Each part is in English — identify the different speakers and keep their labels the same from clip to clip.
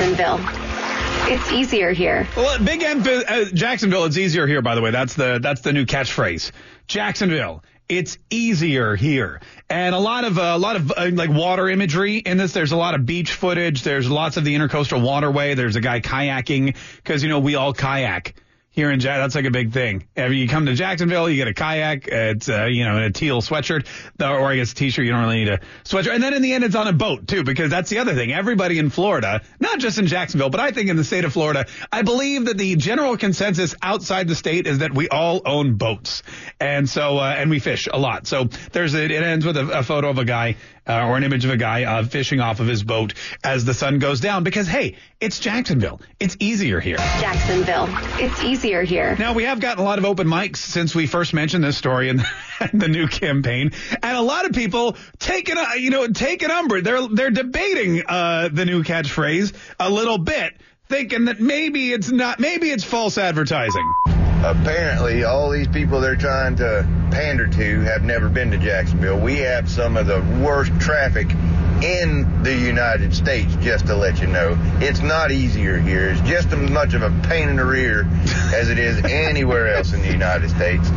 Speaker 1: Jacksonville. It's easier here.
Speaker 2: Well, big emphasis, uh, Jacksonville. It's easier here, by the way. That's the that's the new catchphrase. Jacksonville. It's easier here, and a lot of uh, a lot of uh, like water imagery in this. There's a lot of beach footage. There's lots of the intercoastal waterway. There's a guy kayaking because you know we all kayak here in Jack. That's like a big thing. If you come to Jacksonville, you get a kayak. It's uh, you know a teal sweatshirt, or I guess a t-shirt. You don't really need a sweatshirt. And then in the end, it's on a boat too, because that's the other thing. Everybody in Florida, not just in Jacksonville, but I think in the state of Florida, I believe that the general consensus outside the state is that we all own boats, and so uh, and we fish a lot. So there's a, it ends with a, a photo of a guy uh, or an image of a guy uh, fishing off of his boat as the sun goes down because, hey, it's Jacksonville. It's easier here.
Speaker 1: Jacksonville. It's easier here.
Speaker 2: Now, we have gotten a lot of open mics since we first mentioned this story in the new campaign. And a lot of people taking, you know, taking umbrage. They're, they're debating uh, the new catchphrase a little bit, thinking that maybe it's not, maybe it's false advertising
Speaker 3: apparently all these people they're trying to pander to have never been to Jacksonville. We have some of the worst traffic in the United States, just to let you know. It's not easier here. It's just as much of a pain in the rear as it is anywhere else in the United States.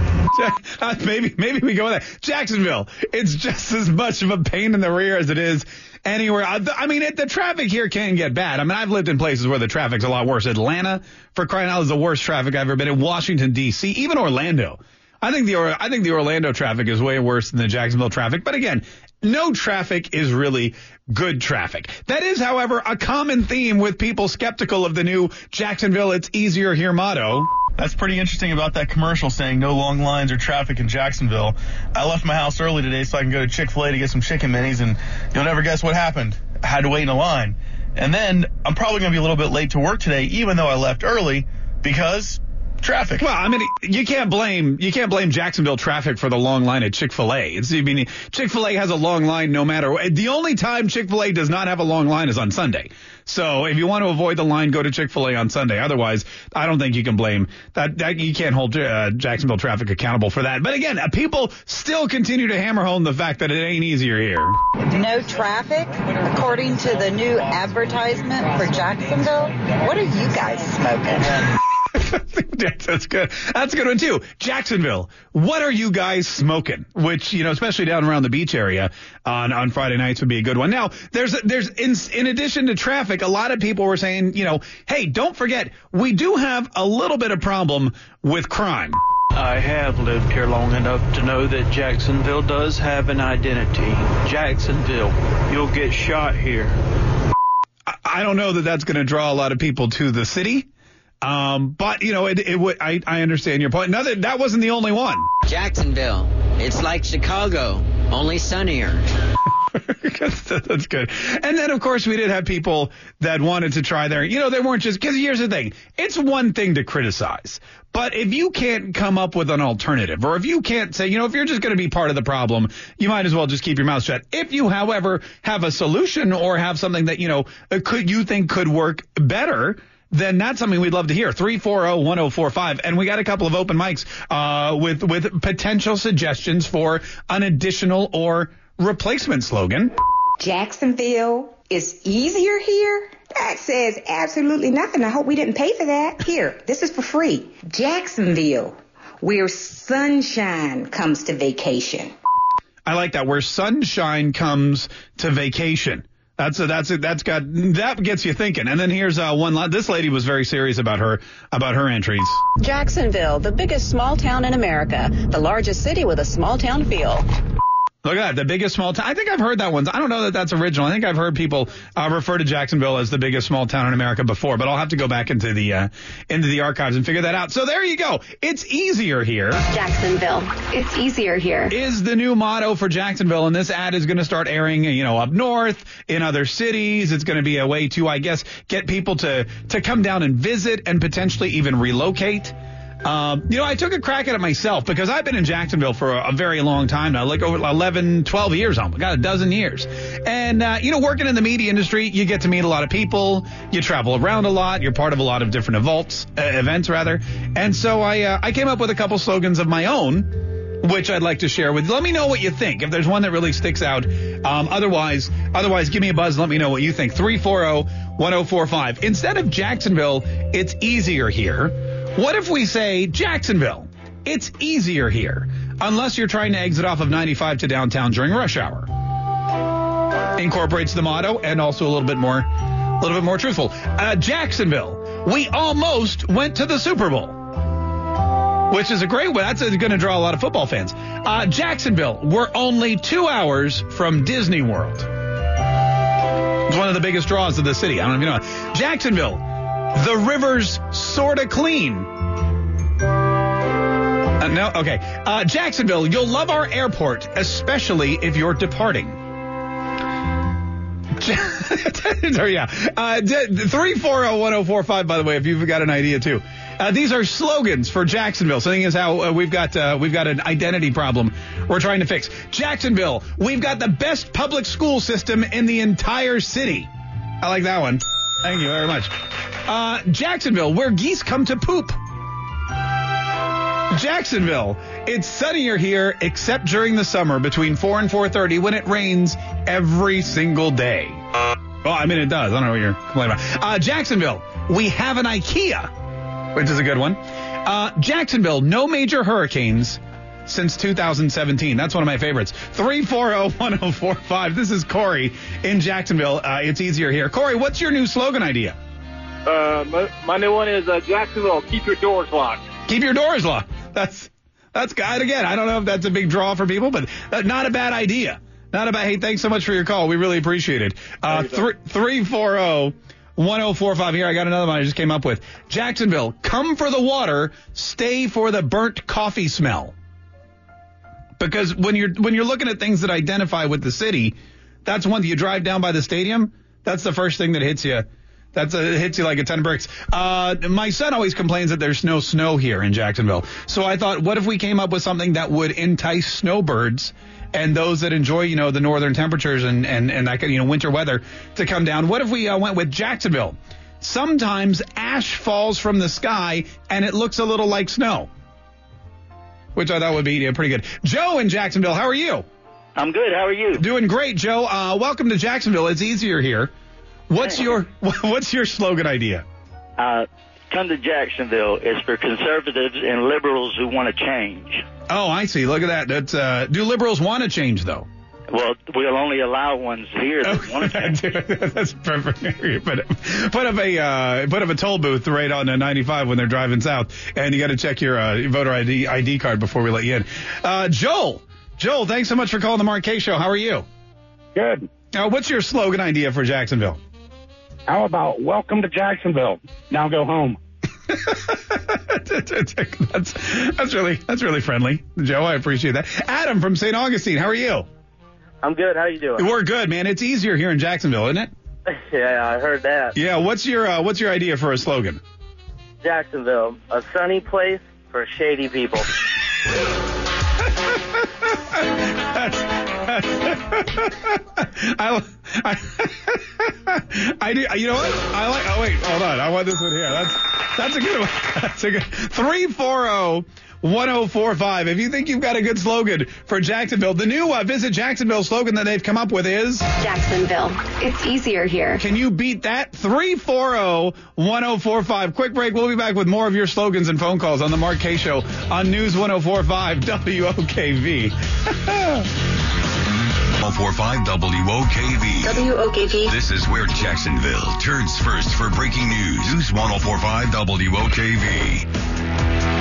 Speaker 2: maybe maybe we go with that. Jacksonville, it's just as much of a pain in the rear as it is anywhere. I mean, it, the traffic here can get bad. I mean, I've lived in places where the traffic's a lot worse. Atlanta, for crying out, loud, is the worst traffic I've ever been in. Washington D.C., even Orlando. I think the I think the Orlando traffic is way worse than the Jacksonville traffic. But again, no traffic is really good traffic. That is, however, a common theme with people skeptical of the new Jacksonville It's Easier Here motto.
Speaker 4: That's pretty interesting about that commercial saying no long lines or traffic in Jacksonville. I left my house early today so I can go to Chick-fil-A to get some chicken minis and you'll never guess what happened. I had to wait in a line. And then I'm probably going to be a little bit late to work today even though I left early because traffic.
Speaker 2: Well, I mean, you can't blame you can't blame Jacksonville traffic for the long line at Chick Fil A. It's I mean, Chick Fil A has a long line no matter. The only time Chick Fil A does not have a long line is on Sunday. So if you want to avoid the line, go to Chick Fil A on Sunday. Otherwise, I don't think you can blame that. that you can't hold uh, Jacksonville traffic accountable for that. But again, uh, people still continue to hammer home the fact that it ain't easier here.
Speaker 5: No traffic, according to the new advertisement for Jacksonville. What are you guys smoking?
Speaker 2: That's good. That's a good one too. Jacksonville. What are you guys smoking? Which you know, especially down around the beach area on on Friday nights would be a good one. Now, there's there's in, in addition to traffic, a lot of people were saying, you know, hey, don't forget, we do have a little bit of problem with crime.
Speaker 6: I have lived here long enough to know that Jacksonville does have an identity. Jacksonville, you'll get shot here.
Speaker 2: I don't know that that's going to draw a lot of people to the city. Um, but you know, it, it would. I, I understand your point. Now that that wasn't the only one.
Speaker 7: Jacksonville. It's like Chicago, only sunnier.
Speaker 2: that's, good. And then, of course, we did have people that wanted to try there. You know, they weren't just because here's the thing: it's one thing to criticize, but if you can't come up with an alternative, or if you can't say, you know, if you're just going to be part of the problem, you might as well just keep your mouth shut. If you, however, have a solution or have something that you know could you think could work better then that's something we'd love to hear. 340-1045. And we got a couple of open mics uh, with with potential suggestions for an additional or replacement slogan.
Speaker 8: Jacksonville is easier here? That says absolutely nothing. I hope we didn't pay for that. Here, this is for free. Jacksonville, where sunshine comes to vacation.
Speaker 2: I like that. Where sunshine comes to vacation. That's a, that's a, that's got that gets you thinking. And then here's uh, one. This lady was very serious about her about her entries.
Speaker 9: Jacksonville, the biggest small town in America, the largest city with a small town feel.
Speaker 2: Look at that, the biggest small town. I think I've heard that one. I don't know that that's original. I think I've heard people uh, refer to Jacksonville as the biggest small town in America before, but I'll have to go back into the uh, into the archives and figure that out. So there you go. It's easier here.
Speaker 1: Jacksonville. It's easier here.
Speaker 2: Is the new motto for Jacksonville, and this ad is going to start airing, you know, up north in other cities. It's going to be a way to, I guess, get people to to come down and visit and potentially even relocate. Um, you know, I took a crack at it myself because I've been in Jacksonville for a, a very long time now, like over 11, 12 years almost, got a dozen years. And, uh, you know, working in the media industry, you get to meet a lot of people, you travel around a lot, you're part of a lot of different events, uh, events rather. And so I, uh, I came up with a couple slogans of my own which I'd like to share with. Let me know what you think. If there's one that really sticks out Um, otherwise, otherwise, give me a buzz. Let me know what you think. 340-1045. Instead of Jacksonville, it's easier here. What if we say Jacksonville? It's easier here, unless you're trying to exit off of 95 to downtown during rush hour. Incorporates the motto and also a little bit more, a little bit more truthful. Uh, Jacksonville, we almost went to the Super Bowl, which is a great way. That's going to draw a lot of football fans. Uh, Jacksonville, we're only two hours from Disney World. It's one of the biggest draws of the city. I don't even know. Jacksonville, the river's sorta clean. Uh, no, okay. Uh, Jacksonville, you'll love our airport, especially if you're departing. Yeah. Uh, 340-1045, by the way, if you've got an idea too. Uh, these are slogans for Jacksonville. Something is how uh, we've got uh, we've got an identity problem we're trying to fix. Jacksonville, we've got the best public school system in the entire city. I like that one. Thank you very much. Uh, Jacksonville, where geese come to poop. Jacksonville, it's sunnier here except during the summer between 4 and 4:30 when it rains every single day. Well, I mean it does. I don't know what you're complaining about. Uh, Jacksonville, we have an IKEA, which is a good one. Uh, Jacksonville, no major hurricanes since 2017. That's one of my favorites. 340-1045. This is Corey in Jacksonville. Uh, it's easier here. Corey, what's your new slogan idea?
Speaker 10: Uh, my, my new one is uh, Jacksonville, keep your doors locked.
Speaker 2: Keep your doors locked. That's that's good. Again, I don't know if that's a big draw for people, but uh, not a bad idea. Not a bad. Hey, thanks so much for your call. We really appreciate it. Uh, three three four zero. 1045 here. I got another one I just came up with. Jacksonville, come for the water, stay for the burnt coffee smell. Because when you're when you're looking at things that identify with the city, that's one that you drive down by the stadium. That's the first thing that hits you. That's a, it hits you like a ton of bricks. Uh, my son always complains that there's no snow here in Jacksonville. So I thought, what if we came up with something that would entice snowbirds and those that enjoy, you know, the northern temperatures and, and, and that, you know, winter weather to come down? What if we uh, went with Jacksonville? Sometimes ash falls from the sky and it looks a little like snow, which I thought would be uh, pretty good. Joe in Jacksonville, how are you?
Speaker 11: I'm good. How are you?
Speaker 2: Doing great, Joe. Uh, welcome to Jacksonville. It's easier here. What's your What's your slogan idea?
Speaker 11: Uh, come to Jacksonville. It's for conservatives and liberals who want to change.
Speaker 2: Oh, I see. Look at that. That's, uh, do liberals want to change though?
Speaker 11: Well, we'll only allow ones here that want to change.
Speaker 2: That's perfect. put, up, put up a uh, put up a toll booth right on the 95 when they're driving south, and you got to check your uh, voter ID ID card before we let you in. Uh, Joel, Joel, thanks so much for calling the Mark Kaye Show. How are you?
Speaker 12: Good.
Speaker 2: Now, what's your slogan idea for Jacksonville?
Speaker 12: How about welcome to Jacksonville? Now go home.
Speaker 2: that's that's really that's really friendly, Joe. I appreciate that. Adam from St. Augustine, how are you?
Speaker 13: I'm good. How are you doing?
Speaker 2: We're good, man. It's easier here in Jacksonville, isn't it?
Speaker 13: yeah, I heard that.
Speaker 2: Yeah. What's your uh, What's your idea for a slogan?
Speaker 13: Jacksonville, a sunny place for shady people.
Speaker 2: I, I, I do. You know what? I like. Oh wait, hold on. I want this one here. That's that's a good one. That's a good. Three four zero. 1045. If you think you've got a good slogan for Jacksonville, the new uh, Visit Jacksonville slogan that they've come up with is
Speaker 1: Jacksonville. It's easier here.
Speaker 2: Can you beat that? 340 1045. Quick break. We'll be back with more of your slogans and phone calls on The Mark Kaye Show on News 1045 WOKV.
Speaker 14: 1045 WOKV.
Speaker 1: WOKV.
Speaker 14: This is where Jacksonville turns first for breaking news. News 1045 WOKV.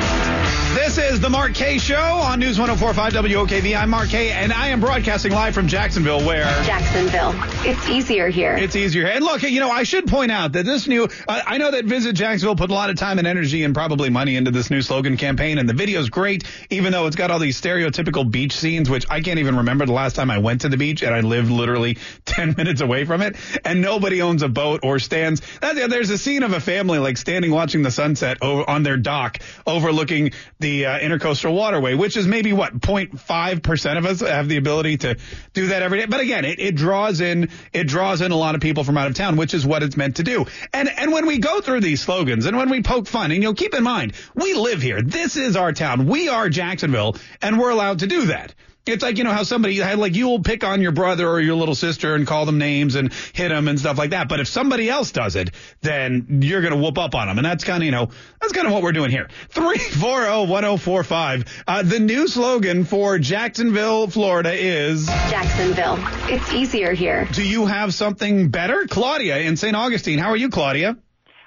Speaker 2: This is the Mark Kaye Show on News 1045 WOKV. I'm Mark Kaye, and I am broadcasting live from Jacksonville, where
Speaker 1: Jacksonville. It's easier here.
Speaker 2: It's easier. Here. And look, you know, I should point out that this new, uh, I know that Visit Jacksonville put a lot of time and energy and probably money into this new slogan campaign, and the video's great, even though it's got all these stereotypical beach scenes, which I can't even remember the last time I went to the beach, and I lived literally 10 minutes away from it, and nobody owns a boat or stands. There's a scene of a family like standing watching the sunset over, on their dock overlooking the uh, intercoastal waterway, which is maybe what 0.5 percent of us have the ability to do that every day. But again, it, it draws in it draws in a lot of people from out of town, which is what it's meant to do. And and when we go through these slogans and when we poke fun, and you know, keep in mind, we live here. This is our town. We are Jacksonville, and we're allowed to do that. It's like, you know, how somebody, like you will pick on your brother or your little sister and call them names and hit them and stuff like that. But if somebody else does it, then you're going to whoop up on them. And that's kind of, you know, that's kind of what we're doing here. 340-1045. Uh, the new slogan for Jacksonville, Florida is
Speaker 1: Jacksonville. It's easier here.
Speaker 2: Do you have something better? Claudia in St. Augustine. How are you, Claudia?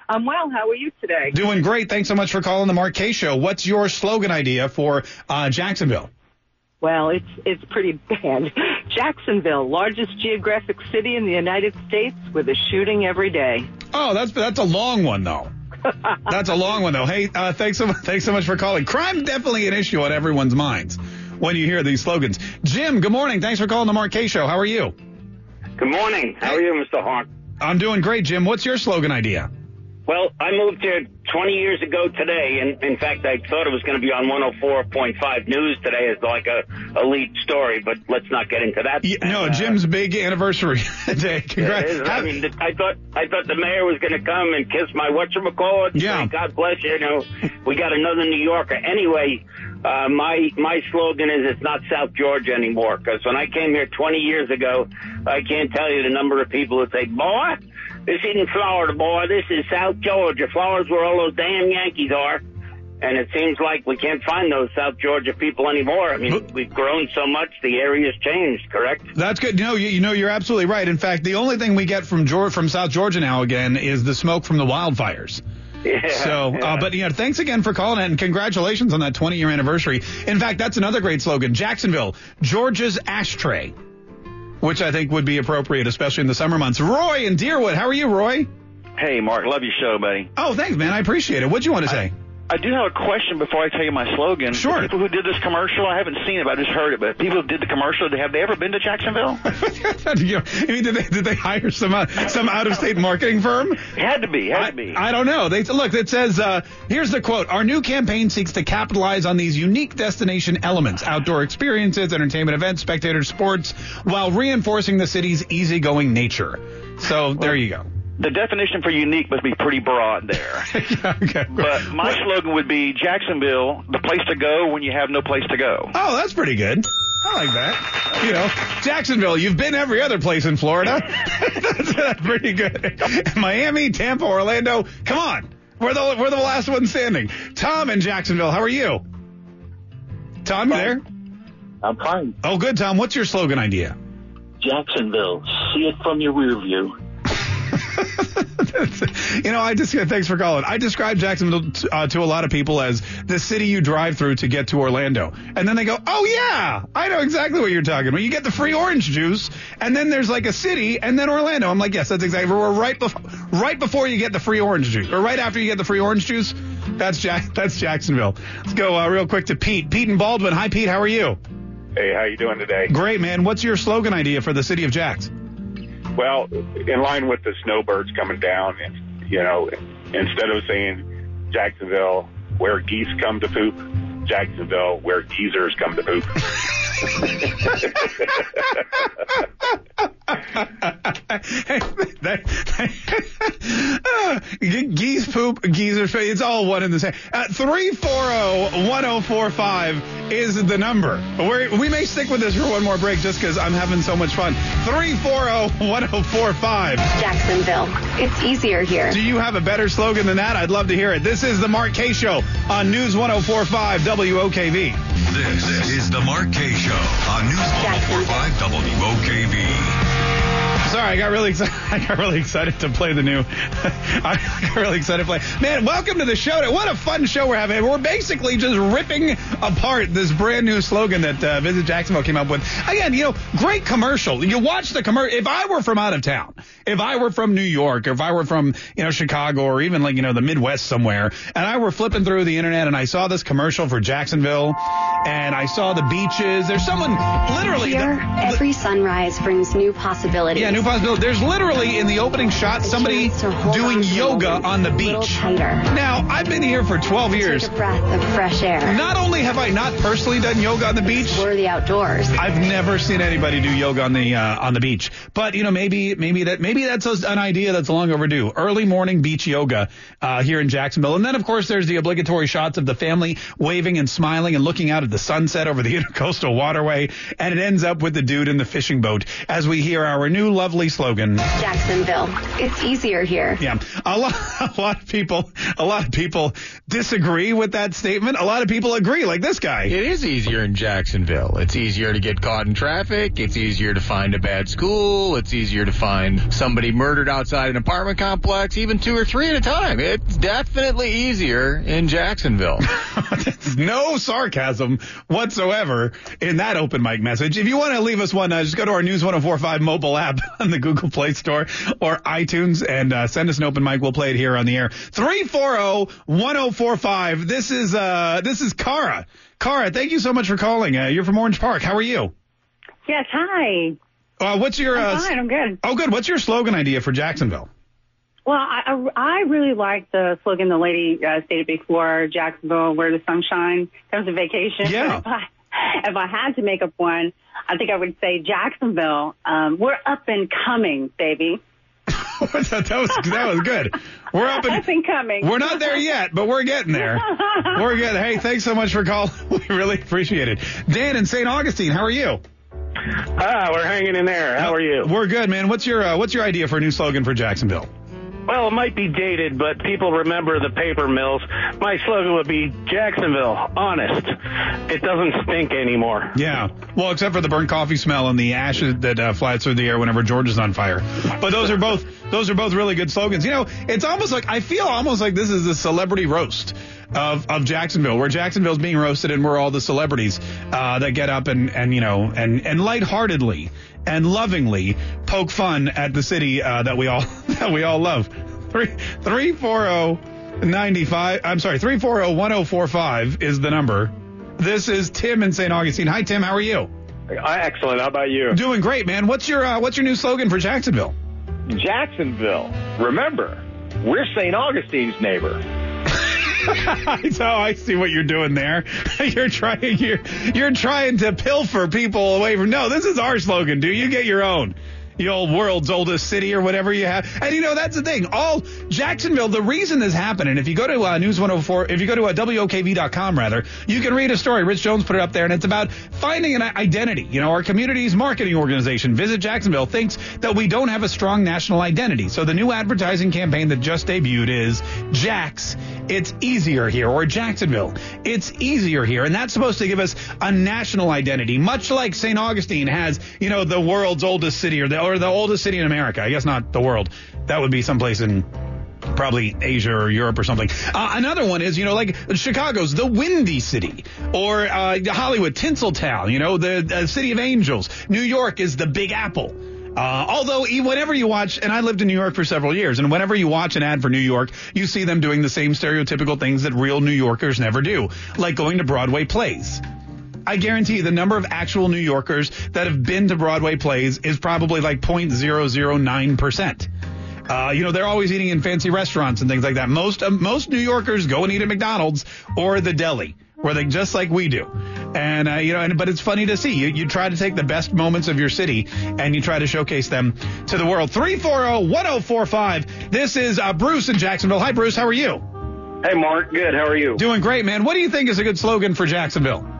Speaker 15: I'm well. How are you today?
Speaker 2: Doing great. Thanks so much for calling the Mark Kaye Show. What's your slogan idea for uh, Jacksonville?
Speaker 15: Well, it's it's pretty bad. Jacksonville, largest geographic city in the United States, with a shooting every day.
Speaker 2: Oh, that's that's a long one though. that's a long one though. Hey, uh, thanks so thanks so much for calling. Crime definitely an issue on everyone's minds when you hear these slogans. Jim, good morning. Thanks for calling the Mark Kaye Show. How are you?
Speaker 16: Good morning. How are you, Mr. Hawk?
Speaker 2: I'm doing great, Jim. What's your slogan idea?
Speaker 16: Well, I moved here 20 years ago today, and in fact, I thought it was going to be on 104.5 News today as like a, a lead story, but let's not get into that.
Speaker 2: Yeah, no, Jim's big anniversary day. Congrats.
Speaker 16: Is. I mean, I thought I thought the mayor was going to come and kiss my whatchamacallit.
Speaker 2: Yeah.
Speaker 16: Say, God bless you. You know, we got another New Yorker. Anyway, uh, my my slogan is it's not South Georgia anymore. Because when I came here 20 years ago, I can't tell you the number of people that say, "Boy, this isn't Florida, boy. This is South Georgia. Florida's where all those damn Yankees are." And it seems like we can't find those South Georgia people anymore. I mean, we've grown so much, the area's changed, correct?
Speaker 2: That's good. No, you, you know you're absolutely right. In fact, the only thing we get from Georgia, from South Georgia now again is the smoke from the wildfires.
Speaker 16: Yeah,
Speaker 2: So,
Speaker 16: yeah.
Speaker 2: uh, but you know, thanks again for calling and congratulations on that 20 year anniversary. In fact, that's another great slogan. Jacksonville, Georgia's ashtray, which I think would be appropriate, especially in the summer months. Roy in Deerwood, how are you, Roy?
Speaker 17: Hey, Mark, love your show, buddy.
Speaker 2: Oh, thanks, man. I appreciate it. What'd you want to say?
Speaker 17: I do have a question before I tell you my slogan.
Speaker 2: Sure.
Speaker 17: The people who did this commercial, I haven't seen it, but I just heard it. But people who did the commercial, have they ever been to Jacksonville?
Speaker 2: I mean, did they did they hire some uh, some out of state marketing firm?
Speaker 17: had to be, had to be.
Speaker 2: I don't know. They look. It says uh, here's the quote: Our new campaign seeks to capitalize on these unique destination elements, outdoor experiences, entertainment events, spectator sports, while reinforcing the city's easygoing nature. So there you go.
Speaker 17: The definition for unique must be pretty broad there.
Speaker 2: okay.
Speaker 17: But my slogan would be Jacksonville, the place to go when you have no place to go.
Speaker 2: Oh, that's pretty good. I like that. You know, Jacksonville, you've been every other place in Florida. that's, that's pretty good. Miami, Tampa, Orlando. Come on. We're the, we're the last one standing. Tom in Jacksonville, how are you? Tom, you there?
Speaker 18: I'm fine.
Speaker 2: Oh, good, Tom. What's your slogan idea?
Speaker 18: Jacksonville, see it from your rear view.
Speaker 2: you know, I just thanks for calling. I describe Jacksonville t- uh, to a lot of people as the city you drive through to get to Orlando, and then they go, "Oh yeah, I know exactly what you're talking about. You get the free orange juice, and then there's like a city, and then Orlando." I'm like, "Yes, that's exactly. We're right before, right before you get the free orange juice, or right after you get the free orange juice. That's Jack. That's Jacksonville. Let's go uh, real quick to Pete. Pete and Baldwin. Hi, Pete. How are you?
Speaker 19: Hey, how you doing today?
Speaker 2: Great, man. What's your slogan idea for the city of Jacks?
Speaker 19: Well, in line with the snowbirds coming down, and you know, instead of saying Jacksonville, where geese come to poop, Jacksonville, where geezers come to poop.
Speaker 2: Ge- geese poop, geezer face. It's all one and the same. Uh, 340-1045 is the number. We're, we may stick with this for one more break just because I'm having so much fun. 340-1045.
Speaker 1: Jacksonville. It's easier here.
Speaker 2: Do you have a better slogan than that? I'd love to hear it. This is the Mark Kaye Show on News 1045 WOKV.
Speaker 14: This is the Mark Kaye Show on News 1045 WOKV.
Speaker 2: Sorry, I got really excited. I got really excited to play the new. I got really excited to play. Man, welcome to the show. What a fun show we're having. We're basically just ripping apart this brand new slogan that uh, Visit Jacksonville came up with. Again, you know, great commercial. You watch the commercial. If I were from out of town, if I were from New York, or if I were from you know Chicago, or even like you know the Midwest somewhere, and I were flipping through the internet and I saw this commercial for Jacksonville, and I saw the beaches. There's someone literally.
Speaker 1: Here, every sunrise brings new possibilities.
Speaker 2: Yeah, new possibility. There's literally in the opening shot somebody doing yoga on the beach. Now, I've been here for 12 years.
Speaker 1: Breath of fresh air.
Speaker 2: Not only have I not personally done yoga on the beach,
Speaker 1: Explore the outdoors.
Speaker 2: I've never seen anybody do yoga on the uh, on the beach. But you know, maybe maybe that maybe that's an idea that's long overdue. Early morning beach yoga uh, here in Jacksonville, and then of course there's the obligatory shots of the family waving and smiling and looking out at the sunset over the intercoastal waterway, and it ends up with the dude in the fishing boat as we hear our new lovely slogan.
Speaker 1: Jacksonville. It's easier here.
Speaker 2: Yeah, a lot, a lot of people, a lot of people disagree with that statement. A lot of people agree, like this guy.
Speaker 20: It is easier in Jacksonville. It's easier to get caught in traffic. It's easier to find a bad school. It's easier to find somebody murdered outside an apartment complex, even two or three at a time. It's definitely easier in Jacksonville.
Speaker 2: no sarcasm whatsoever in that open mic message. If you want to leave us one, uh, just go to our News 1045 mobile app on the Google Play Store or iTunes and uh, send us an open mic. We'll play it here on the air. 340-1045. This is, uh, this is Cara. Cara, thank you so much for calling. Uh, you're from Orange Park. How are you?
Speaker 21: Yes, hi.
Speaker 2: Uh, what's your,
Speaker 21: I'm
Speaker 2: uh,
Speaker 21: fine, I'm good.
Speaker 2: Oh, good. What's your slogan idea for Jacksonville?
Speaker 21: Well, I, I I really like the slogan the lady uh, stated before, Jacksonville, where the sunshine comes to vacation.
Speaker 2: Yeah.
Speaker 21: If I, had to make up one, I think I would say Jacksonville, um, we're up and coming, baby.
Speaker 2: that, that was that was good. We're up and
Speaker 21: Up and coming.
Speaker 2: We're not there yet, but we're getting there. We're good. Hey, thanks so much for calling. We really appreciate it. Dan in St. Augustine, how are you?
Speaker 22: Ah, we're hanging in there. How are you?
Speaker 2: We're good, man. What's your uh, what's your idea for a new slogan for Jacksonville?
Speaker 22: Well, it might be dated, but people remember the paper mills. My slogan would be Jacksonville, honest. It doesn't stink anymore.
Speaker 2: Yeah. Well, except for the burnt coffee smell and the ashes that uh, flies through the air whenever Georgia's on fire. But those are both those are both really good slogans. You know, it's almost like I feel almost like this is a celebrity roast of, of Jacksonville, where Jacksonville's being roasted and we're all the celebrities uh, that get up and, and you know and and lightheartedly and lovingly poke fun at the city uh, that we all that we all love. Three three four zero ninety five. I'm sorry, three four zero one zero four five is the number. This is Tim in St. Augustine. Hi, Tim. How are you?
Speaker 22: Excellent. How about you?
Speaker 2: Doing great, man. What's your uh, what's your new slogan for Jacksonville?
Speaker 22: Jacksonville. Remember, we're St. Augustine's neighbor.
Speaker 2: so I see what you're doing there. You're trying you're you're trying to pilfer people away from. No, this is our slogan. Do you get your own? The old world's oldest city or whatever you have. And you know, that's the thing. All Jacksonville, the reason this happened, and if you go to uh, News 104, if you go to uh, WOKV.com rather, you can read a story. Rich Jones put it up there, and it's about finding an identity. You know, our community's marketing organization, Visit Jacksonville, thinks that we don't have a strong national identity. So the new advertising campaign that just debuted is Jax, it's easier here, or Jacksonville, it's easier here. And that's supposed to give us a national identity, much like St. Augustine has, you know, the world's oldest city or the, or the oldest city in America. I guess not the world. That would be someplace in probably Asia or Europe or something. Uh, another one is, you know, like Chicago's the Windy City or uh, Hollywood, Tinseltown, you know, the, City of Angels. New York is the Big Apple. Uh, although whenever you watch, and I lived in New York for several years, and whenever you watch an ad for New York, you see them doing the same stereotypical things that real New Yorkers never do, like going to Broadway plays. I guarantee you the number of actual New Yorkers that have been to Broadway plays is probably like 0.009%. Uh, you know, they're always eating in fancy restaurants and things like that. Most uh, most New Yorkers go and eat at McDonald's or the deli, where they just like we do. And uh, you know, and, but it's funny to see you. You try to take the best moments of your city and you try to showcase them to the world. 340-1045. This is uh, Bruce in Jacksonville. Hi, Bruce. How are you?
Speaker 22: Hey, Mark. Good. How are you?
Speaker 2: Doing great, man. What do you think is a good slogan for Jacksonville?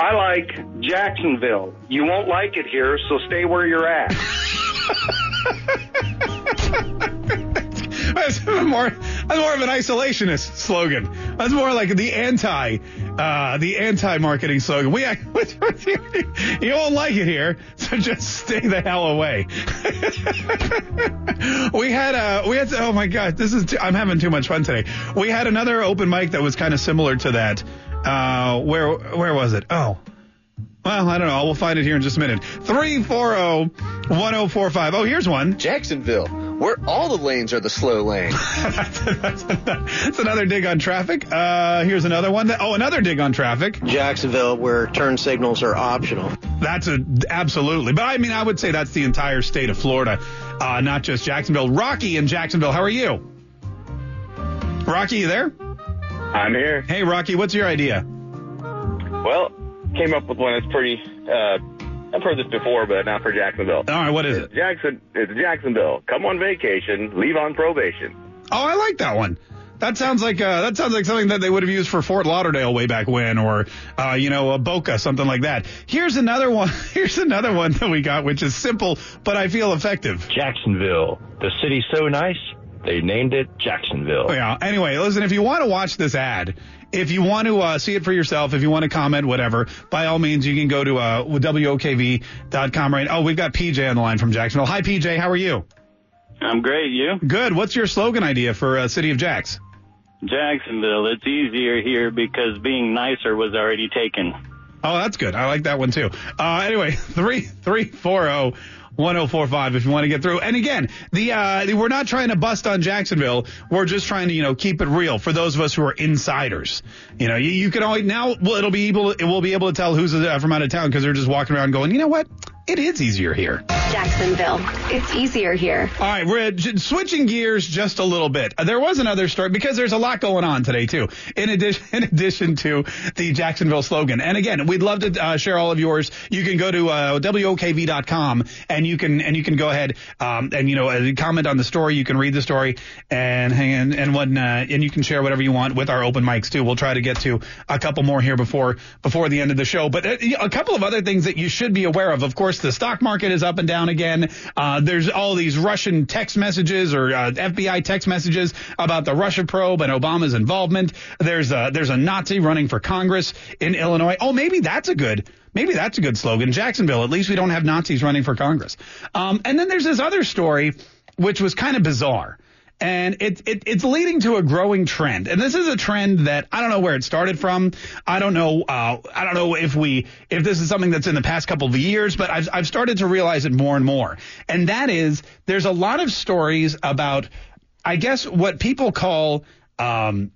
Speaker 22: I like Jacksonville. You won't like it here, so stay where you're at.
Speaker 2: That's more, that's more of an isolationist slogan. That's more like the anti, uh, the anti-marketing slogan. We, you won't like it here, so just stay the hell away. we had, a we had, to, oh my god, this is, too, I'm having too much fun today. We had another open mic that was kind of similar to that. Uh, where, where was it? Oh, well, I don't know. We'll find it here in just a minute. 340-1045. Oh, here's one.
Speaker 23: Jacksonville, where all the lanes are the slow lane.
Speaker 2: That's another dig on traffic. Uh, here's another one. That, oh, another dig on traffic.
Speaker 23: Jacksonville, where turn signals are optional.
Speaker 2: That's a absolutely. But I mean, I would say that's the entire state of Florida. uh, not just Jacksonville. Rocky in Jacksonville, how are you? Rocky, you there?
Speaker 24: I'm here.
Speaker 2: Hey, Rocky, what's your idea?
Speaker 24: Well, came up with one that's pretty. Uh, I've heard this before, but not for Jacksonville.
Speaker 2: All right, what is it?
Speaker 24: Jackson. It's Jacksonville. Come on vacation, leave on probation.
Speaker 2: Oh, I like that one. That sounds like uh, that sounds like something that they would have used for Fort Lauderdale way back when, or uh, you know, a Boca, something like that. Here's another one. Here's another one that we got, which is simple, but I feel effective.
Speaker 25: Jacksonville. The city's so nice, they named it Jacksonville.
Speaker 2: Oh, yeah. Anyway, listen, if you want to watch this ad, if you want to uh, see it for yourself, if you want to comment, whatever, by all means, you can go to uh, WOKV.com right Oh, we've got PJ on the line from Jacksonville. Hi, PJ. How are you?
Speaker 26: I'm great. You?
Speaker 2: Good. What's your slogan idea for uh, City of Jacks?
Speaker 26: Jacksonville. It's easier here because being nicer was already taken.
Speaker 2: Oh, that's good. I like that one too. Uh, anyway, three three four zero. 1045 if you want to get through. And again, the uh, we're not trying to bust on Jacksonville. We're just trying to, you know, keep it real for those of us who are insiders. You know, you, you can always now it'll be able it will be able to tell who's uh, from out of town because they're just walking around going, you know what? It is easier here.
Speaker 1: Jacksonville. It's easier here.
Speaker 2: All right, we're j- switching gears just a little bit. Uh, There was another story because there's a lot going on today too. In addition, in addition to the Jacksonville slogan, and again, we'd love to uh, share all of yours. You can go to uh, wokv.com and you can and you can go ahead um, and you know uh, comment on the story. You can read the story and hang and and what uh, and you can share whatever you want with our open mics too. We'll try to get to a couple more here before before the end of the show. But uh, a couple of other things that you should be aware of. Of course, the stock market is up and down again. Uh, there's all these Russian text messages or uh, FBI text messages about the Russia probe and Obama's involvement. There's a, there's a Nazi running for Congress in Illinois. Oh, maybe that's a good maybe that's a good slogan. Jacksonville. At least we don't have Nazis running for Congress. Um, and then there's this other story which was kind of bizarre. And it, it, it's leading to a growing trend. And this is a trend that I don't know where it started from. I don't know. Uh, I don't know if we, if this is something that's in the past couple of years, but I've, I've started to realize it more and more. And that is there's a lot of stories about, I guess, what people call, um,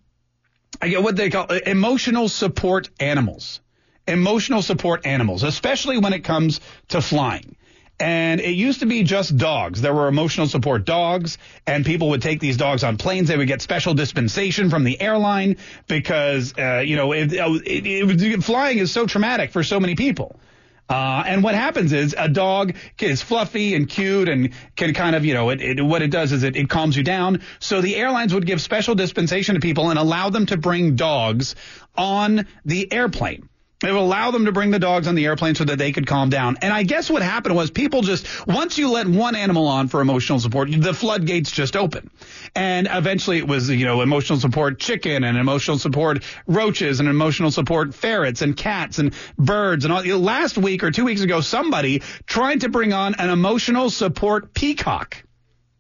Speaker 2: I get what they call uh, emotional support animals. Emotional support animals, especially when it comes to flying. And it used to be just dogs. There were emotional support dogs, and people would take these dogs on planes. They would get special dispensation from the airline because, uh, you know, it, it, it, flying is so traumatic for so many people. Uh, and what happens is a dog is fluffy and cute and can kind of, you know, it, it, what it does is it, it calms you down. So the airlines would give special dispensation to people and allow them to bring dogs on the airplane. It would allow them to bring the dogs on the airplane so that they could calm down. And I guess what happened was people just, once you let one animal on for emotional support, the floodgates just open. And eventually it was, you know, emotional support chicken and emotional support roaches and emotional support ferrets and cats and birds and all. Last week or two weeks ago, somebody tried to bring on an emotional support peacock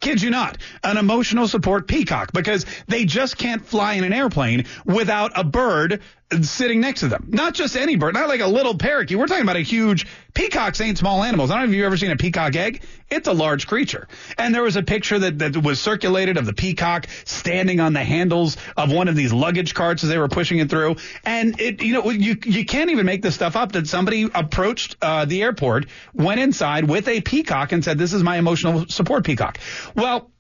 Speaker 2: kid you not, an emotional support peacock because they just can't fly in an airplane without a bird sitting next to them. Not just any bird, not like a little parakeet. We're talking about a huge peacocks ain't small animals. I don't know if you've ever seen a peacock egg. It's a large creature. And there was a picture that, that was circulated of the peacock standing on the handles of one of these luggage carts as they were pushing it through. And it, you know, you, you can't even make this stuff up that somebody approached uh, the airport, went inside with a peacock and said, this is my emotional support peacock. Well,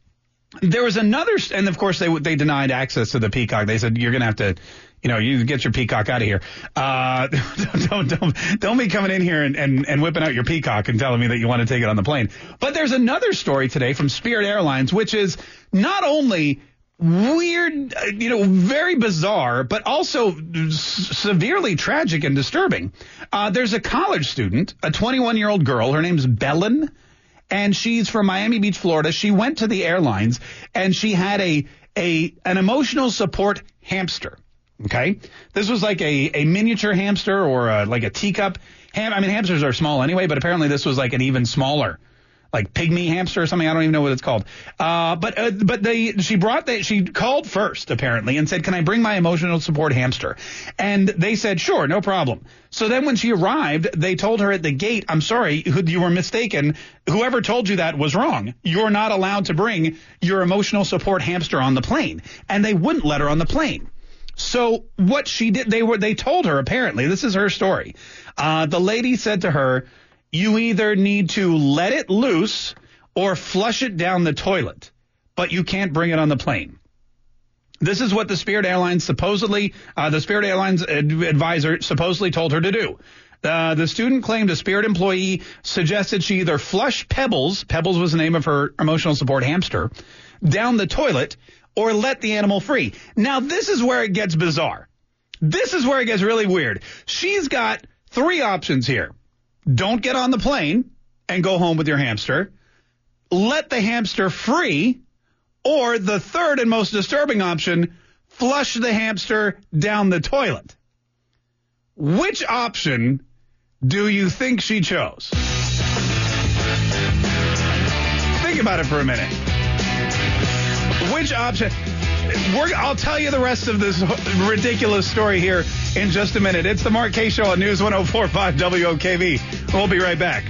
Speaker 2: there was another, and of course they they denied access to the peacock. They said you're going to have to, you know, you get your peacock out of here. Uh, don't don't don't be coming in here and, and and whipping out your peacock and telling me that you want to take it on the plane. But there's another story today from Spirit Airlines, which is not only weird, uh, you know, very bizarre, but also severely tragic and disturbing. Uh, there's a college student, a 21 year old girl. Her name's Belen and she's from Miami Beach, Florida. She went to the airlines and she had a a an emotional support hamster. Okay, this was like a a miniature hamster or a, like a teacup ham. I mean, hamsters are small anyway, but apparently this was like an even smaller. Like pygmy hamster or something, I don't even know what it's called. Uh, but uh, but they she brought that she called first apparently and said, "Can I bring my emotional support hamster?" And they said, "Sure, no problem." So then when she arrived, they told her at the gate, I'm sorry, you were mistaken. Whoever told you that was wrong. You're not allowed to bring your emotional support hamster on the plane. And they wouldn't let her on the plane. So what she did, they were, they told her apparently, this is her story. Uh, the lady said to her, you either need to let it loose or flush it down the toilet, but you can't bring it on the plane. This is what the Spirit Airlines supposedly, uh, the Spirit Airlines ad- advisor supposedly told her to do. Uh, the student claimed a Spirit employee suggested she either flush Pebbles, Pebbles was the name of her emotional support hamster, down the toilet or let the animal free. Now, this is where it gets bizarre. This is where it gets really weird. She's got three options here. Don't get on the plane and go home with your hamster. Let the hamster free. Or the third and most disturbing option, flush the hamster down the toilet. Which option do you think she chose? Think about it for a minute. Option? We're, I'll tell you the rest of this ridiculous story here in just a minute. It's the Mark Kaye Show on News 1045 WOKV. We'll be right back.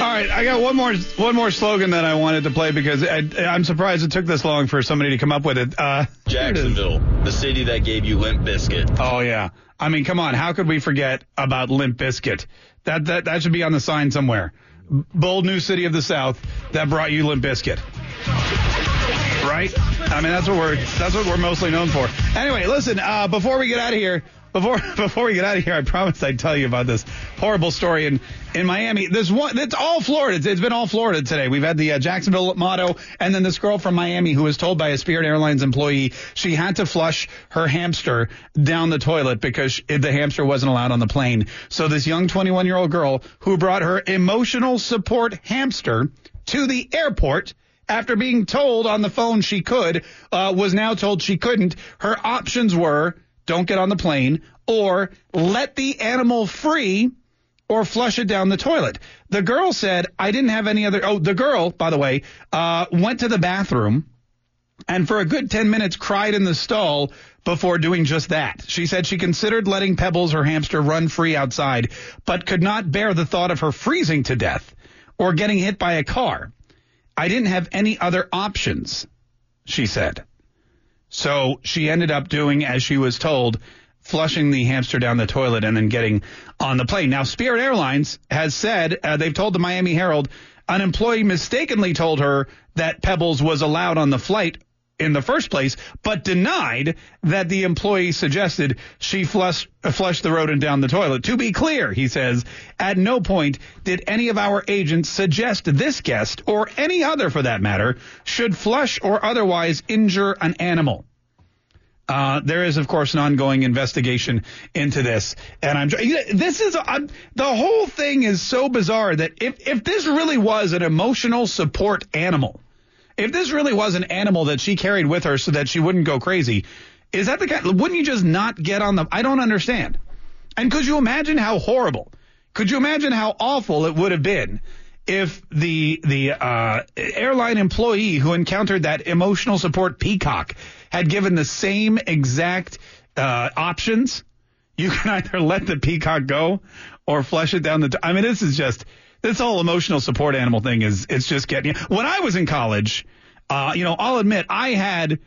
Speaker 2: All right, I got one more one more slogan that I wanted to play because I, am surprised it took this long for somebody to come up with it. Uh,
Speaker 27: Jacksonville, the city that gave you Limp Bizkit.
Speaker 2: Oh yeah, I mean, come on, how could we forget about Limp Bizkit? That that that should be on the sign somewhere. Bold new city of the South that brought you Limp Bizkit. Right? I mean, that's what we're that's what we're mostly known for. Anyway, listen. Uh, before we get out of here, before before we get out of here, I promised I'd tell you about this horrible story in in Miami. This one, it's all Florida. It's, it's been all Florida today. We've had the uh, Jacksonville motto, and then this girl from Miami who was told by a Spirit Airlines employee she had to flush her hamster down the toilet because the hamster wasn't allowed on the plane. So this young 21 year old girl who brought her emotional support hamster to the airport after being told on the phone she could, uh, was now told she couldn't. Her options were don't get on the plane, or let the animal free or flush it down the toilet. The girl said, I didn't have any other. Oh, the girl, by the way, uh, went to the bathroom and for a good 10 minutes cried in the stall before doing just that. She said she considered letting Pebbles, her hamster, run free outside, but could not bear the thought of her freezing to death or getting hit by a car. I didn't have any other options, she said. So she ended up doing as she was told, flushing the hamster down the toilet and then getting on the plane. Now, Spirit Airlines has said, uh, they've told the Miami Herald, an employee mistakenly told her that Pebbles was allowed on the flight in the first place, but denied that the employee suggested she flush, flush the rodent down the toilet. To be clear, he says, at no point did any of our agents suggest this guest, or any other for that matter, should flush or otherwise injure an animal. Uh, there is, of course, an ongoing investigation into this, and I'm. This is I'm, the whole thing is so bizarre that if if this really was an emotional support animal, if this really was an animal that she carried with her so that she wouldn't go crazy, is that the kind? Wouldn't you just not get on the? I don't understand. And could you imagine how horrible? Could you imagine how awful it would have been if the the uh, airline employee who encountered that emotional support peacock had given the same exact uh, options? You can either let the peacock go or flush it down the. T- I mean, this is just this whole emotional support animal thing is it's just getting. When I was in college, uh, you know, I'll admit I had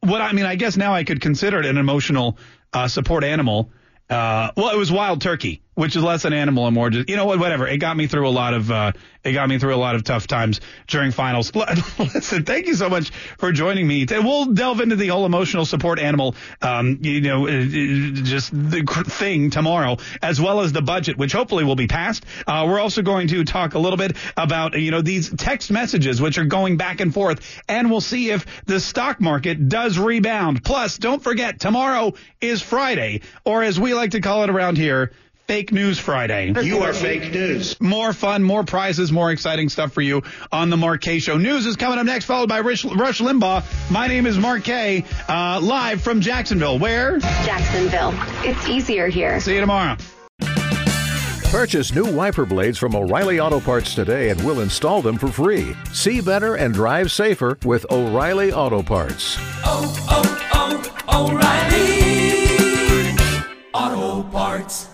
Speaker 2: what I mean. I guess now I could consider it an emotional uh, support animal. Uh, well, it was wild turkey, which is less an animal and more just, you know what, whatever. It got me through a lot of, uh, it got me through a lot of tough times during finals. Listen, thank you so much for joining me. We'll delve into the whole emotional support animal, um, you know, uh, just the thing tomorrow, as well as the budget, which hopefully will be passed. Uh, we're also going to talk a little bit about, you know, these text messages, which are going back and forth, and we'll see if the stock market does rebound. Plus, don't forget, tomorrow is Friday, or as we like to call it around here, Fake News Friday.
Speaker 28: You are fake news.
Speaker 2: More fun, more prizes, more exciting stuff for you on the Mark Kaye Show. News is coming up next, followed by Rush, Rush Limbaugh. My name is Mark Kaye, uh, live from Jacksonville. Where?
Speaker 1: Jacksonville. It's easier here.
Speaker 2: See you tomorrow.
Speaker 29: Purchase new wiper blades from O'Reilly Auto Parts today and we'll install them for free. See better and drive safer with O'Reilly Auto Parts.
Speaker 30: Oh, oh, oh, O'Reilly Auto Parts.